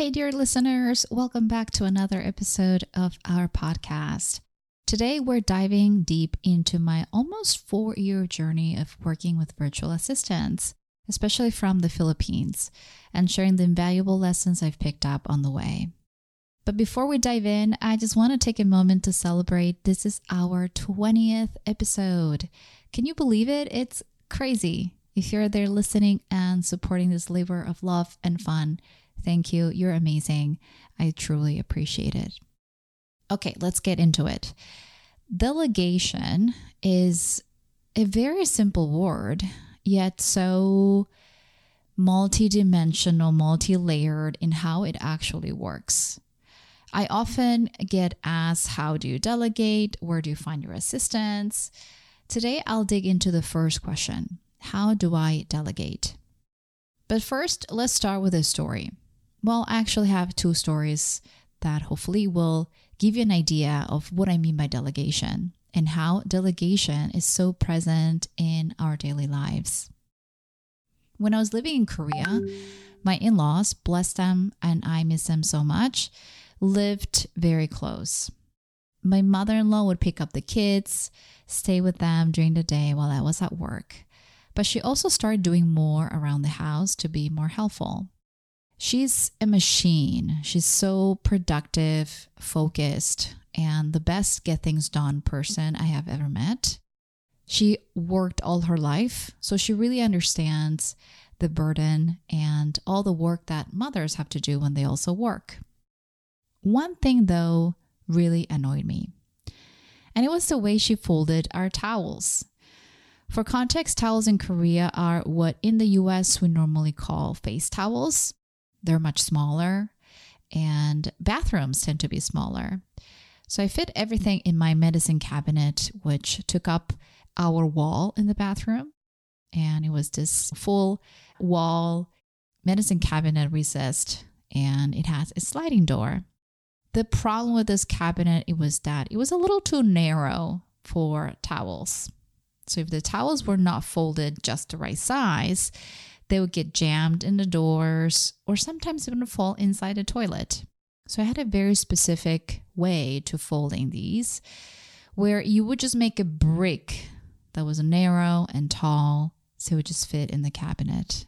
Hey, dear listeners, welcome back to another episode of our podcast. Today, we're diving deep into my almost four year journey of working with virtual assistants, especially from the Philippines, and sharing the invaluable lessons I've picked up on the way. But before we dive in, I just want to take a moment to celebrate this is our 20th episode. Can you believe it? It's crazy. If you're there listening and supporting this labor of love and fun, thank you. You're amazing. I truly appreciate it. Okay, let's get into it. Delegation is a very simple word, yet so multidimensional, multi layered in how it actually works. I often get asked, How do you delegate? Where do you find your assistants? Today, I'll dig into the first question How do I delegate? But first, let's start with a story. Well, I actually have two stories that hopefully will give you an idea of what I mean by delegation and how delegation is so present in our daily lives. When I was living in Korea, my in laws, bless them and I miss them so much, lived very close. My mother in law would pick up the kids, stay with them during the day while I was at work. But she also started doing more around the house to be more helpful. She's a machine. She's so productive, focused, and the best get things done person I have ever met. She worked all her life, so she really understands the burden and all the work that mothers have to do when they also work. One thing, though, really annoyed me, and it was the way she folded our towels. For context, towels in Korea are what in the US we normally call face towels. They're much smaller, and bathrooms tend to be smaller. So I fit everything in my medicine cabinet, which took up our wall in the bathroom. And it was this full wall medicine cabinet recessed, and it has a sliding door. The problem with this cabinet it was that it was a little too narrow for towels. So if the towels were not folded just the right size, they would get jammed in the doors or sometimes even fall inside the toilet. So I had a very specific way to folding these where you would just make a brick that was narrow and tall so it would just fit in the cabinet.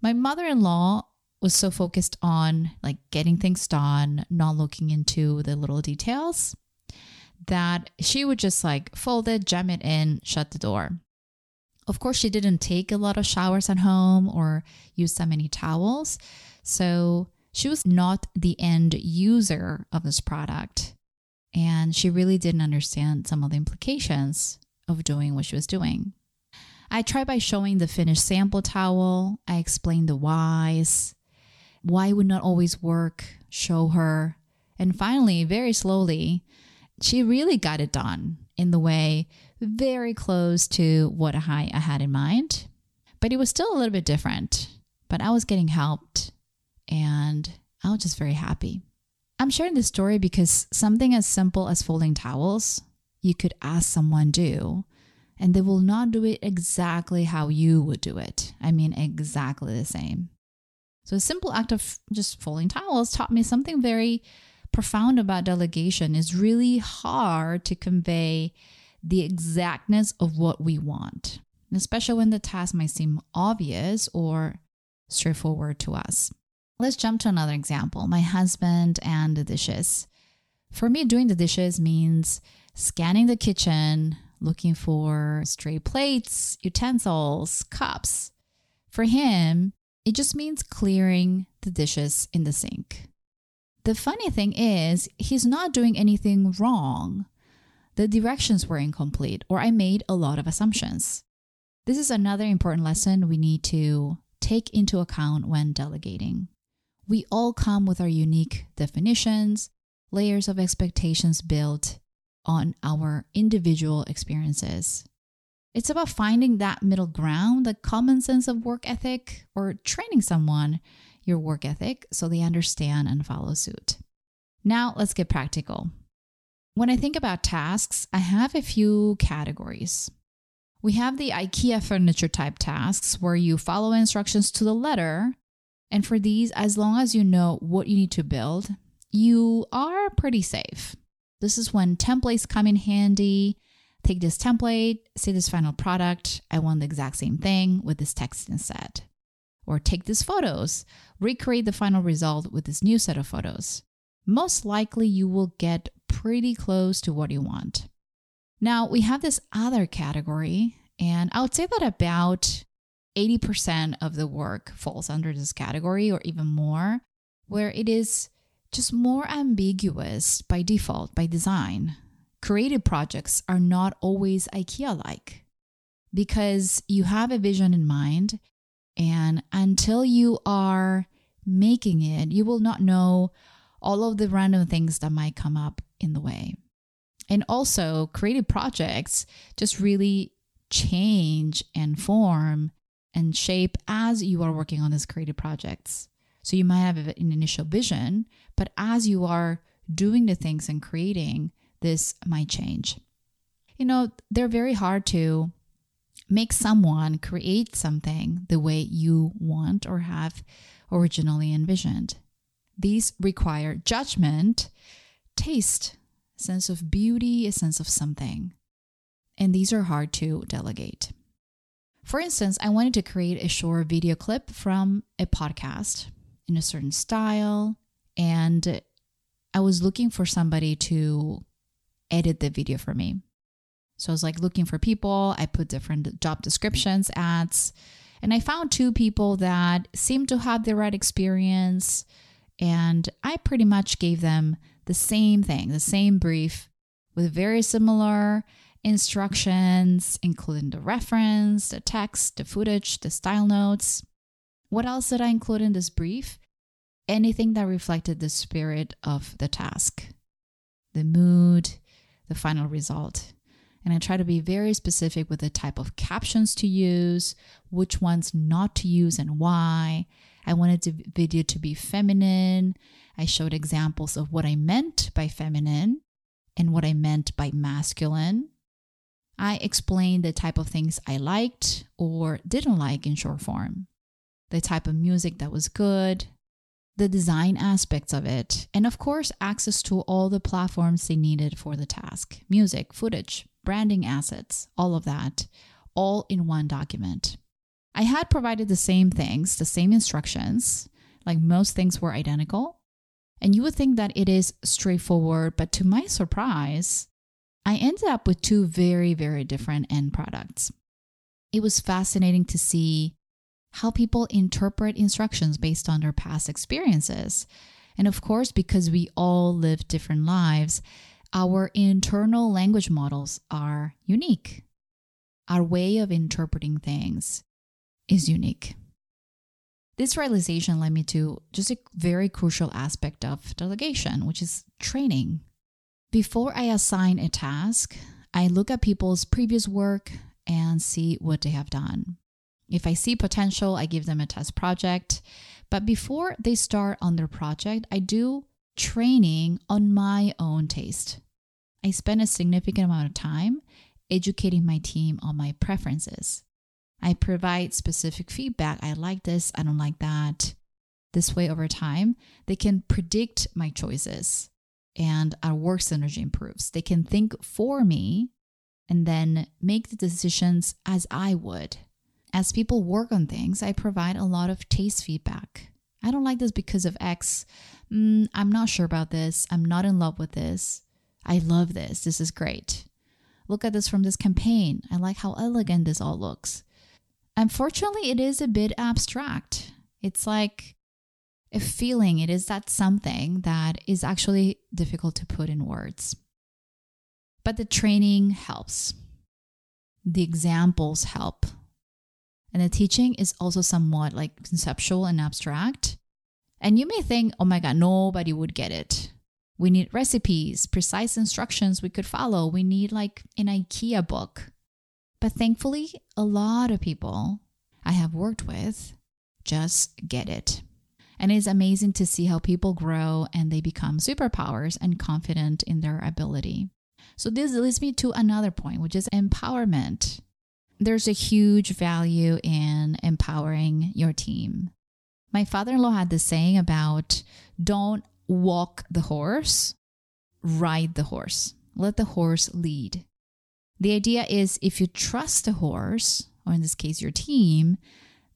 My mother-in-law was so focused on like getting things done, not looking into the little details, that she would just like fold it, jam it in, shut the door. Of course, she didn't take a lot of showers at home or use that many towels. So she was not the end user of this product. And she really didn't understand some of the implications of doing what she was doing. I tried by showing the finished sample towel. I explained the whys, why it would not always work, show her. And finally, very slowly, she really got it done in the way very close to what I, I had in mind. But it was still a little bit different. But I was getting helped and I was just very happy. I'm sharing this story because something as simple as folding towels, you could ask someone do, and they will not do it exactly how you would do it. I mean, exactly the same. So a simple act of just folding towels taught me something very profound about delegation. It's really hard to convey the exactness of what we want, especially when the task might seem obvious or straightforward to us. Let's jump to another example my husband and the dishes. For me, doing the dishes means scanning the kitchen, looking for stray plates, utensils, cups. For him, it just means clearing the dishes in the sink. The funny thing is, he's not doing anything wrong. The directions were incomplete, or I made a lot of assumptions. This is another important lesson we need to take into account when delegating. We all come with our unique definitions, layers of expectations built on our individual experiences. It's about finding that middle ground, the common sense of work ethic, or training someone your work ethic so they understand and follow suit. Now, let's get practical. When I think about tasks, I have a few categories. We have the IKEA furniture type tasks where you follow instructions to the letter And for these, as long as you know what you need to build, you are pretty safe. This is when templates come in handy. Take this template, say this final product. I want the exact same thing with this text instead. Or take these photos, recreate the final result with this new set of photos. Most likely, you will get pretty close to what you want. Now, we have this other category, and I would say that about 80% of the work falls under this category or even more, where it is just more ambiguous by default, by design. Creative projects are not always IKEA like because you have a vision in mind, and until you are making it, you will not know all of the random things that might come up in the way. And also, creative projects just really change and form and shape as you are working on these creative projects. So you might have an initial vision, but as you are doing the things and creating, this might change. You know, they're very hard to make someone create something the way you want or have originally envisioned. These require judgment, taste, a sense of beauty, a sense of something. And these are hard to delegate. For instance, I wanted to create a short video clip from a podcast in a certain style, and I was looking for somebody to edit the video for me. So I was like looking for people, I put different job descriptions, ads, and I found two people that seemed to have the right experience. And I pretty much gave them the same thing, the same brief with very similar instructions, including the reference, the text, the footage, the style notes. What else did I include in this brief? Anything that reflected the spirit of the task, the mood, the final result. And I try to be very specific with the type of captions to use, which ones not to use, and why. I wanted the video to be feminine. I showed examples of what I meant by feminine and what I meant by masculine. I explained the type of things I liked or didn't like in short form, the type of music that was good, the design aspects of it, and of course, access to all the platforms they needed for the task music, footage, branding assets, all of that, all in one document. I had provided the same things, the same instructions, like most things were identical. And you would think that it is straightforward, but to my surprise, I ended up with two very, very different end products. It was fascinating to see how people interpret instructions based on their past experiences. And of course, because we all live different lives, our internal language models are unique. Our way of interpreting things is unique. This realization led me to just a very crucial aspect of delegation, which is training. Before I assign a task, I look at people's previous work and see what they have done. If I see potential, I give them a test project. But before they start on their project, I do training on my own taste. I spend a significant amount of time educating my team on my preferences. I provide specific feedback. I like this, I don't like that. This way, over time, they can predict my choices and our work synergy improves. They can think for me and then make the decisions as I would. As people work on things, I provide a lot of taste feedback. I don't like this because of X. Mm, I'm not sure about this. I'm not in love with this. I love this. This is great. Look at this from this campaign. I like how elegant this all looks. Unfortunately, it is a bit abstract. It's like a feeling, it is that something that is actually difficult to put in words. But the training helps, the examples help. And the teaching is also somewhat like conceptual and abstract. And you may think, oh my God, nobody would get it. We need recipes, precise instructions we could follow. We need like an IKEA book. But thankfully, a lot of people I have worked with just get it. And it's amazing to see how people grow and they become superpowers and confident in their ability. So, this leads me to another point, which is empowerment. There's a huge value in empowering your team. My father in law had this saying about don't walk the horse, ride the horse. Let the horse lead. The idea is if you trust the horse, or in this case, your team,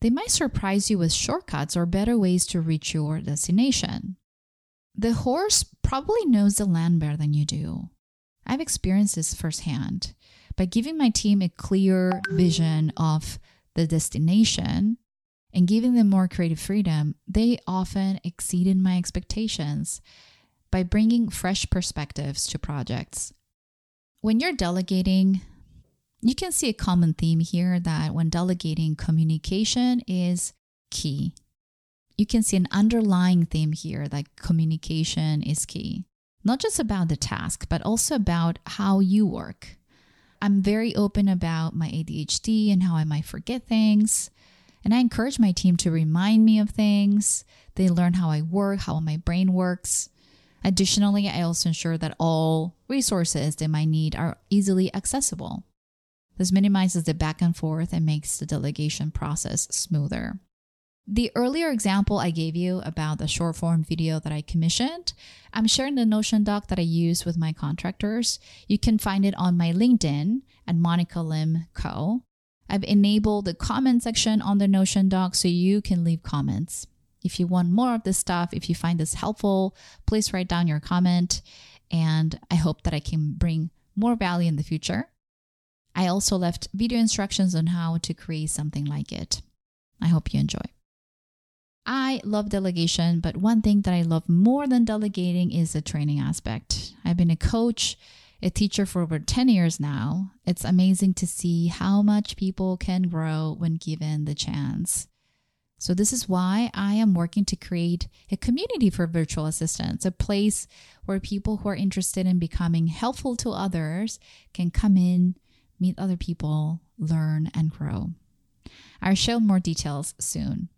they might surprise you with shortcuts or better ways to reach your destination. The horse probably knows the land better than you do. I've experienced this firsthand. By giving my team a clear vision of the destination and giving them more creative freedom, they often exceeded my expectations by bringing fresh perspectives to projects. When you're delegating, you can see a common theme here that when delegating, communication is key. You can see an underlying theme here that communication is key. Not just about the task, but also about how you work. I'm very open about my ADHD and how I might forget things. And I encourage my team to remind me of things. They learn how I work, how my brain works. Additionally, I also ensure that all resources they might need are easily accessible. This minimizes the back and forth and makes the delegation process smoother. The earlier example I gave you about the short form video that I commissioned, I'm sharing the Notion doc that I use with my contractors. You can find it on my LinkedIn at Monica Lim Co. I've enabled the comment section on the Notion doc so you can leave comments. If you want more of this stuff, if you find this helpful, please write down your comment. And I hope that I can bring more value in the future. I also left video instructions on how to create something like it. I hope you enjoy. I love delegation, but one thing that I love more than delegating is the training aspect. I've been a coach, a teacher for over 10 years now. It's amazing to see how much people can grow when given the chance. So, this is why I am working to create a community for virtual assistants, a place where people who are interested in becoming helpful to others can come in, meet other people, learn, and grow. I'll share more details soon.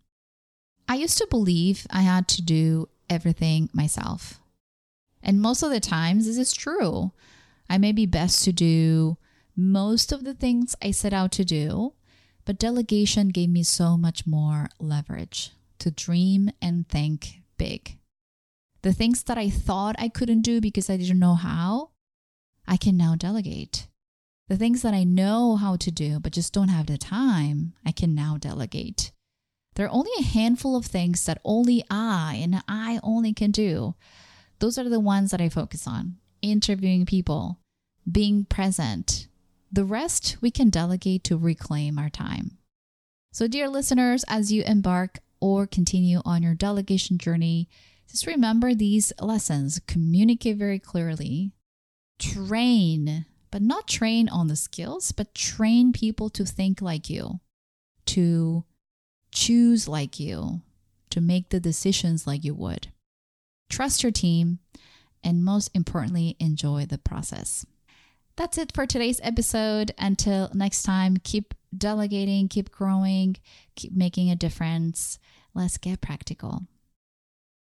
I used to believe I had to do everything myself. And most of the times, this is true. I may be best to do most of the things I set out to do, but delegation gave me so much more leverage to dream and think big. The things that I thought I couldn't do because I didn't know how, I can now delegate. The things that I know how to do but just don't have the time, I can now delegate. There are only a handful of things that only I and I only can do. Those are the ones that I focus on interviewing people, being present. The rest we can delegate to reclaim our time. So, dear listeners, as you embark or continue on your delegation journey, just remember these lessons. Communicate very clearly, train, but not train on the skills, but train people to think like you, to choose like you, to make the decisions like you would. Trust your team, and most importantly, enjoy the process. That's it for today's episode. Until next time, keep delegating, keep growing, keep making a difference. Let's get practical.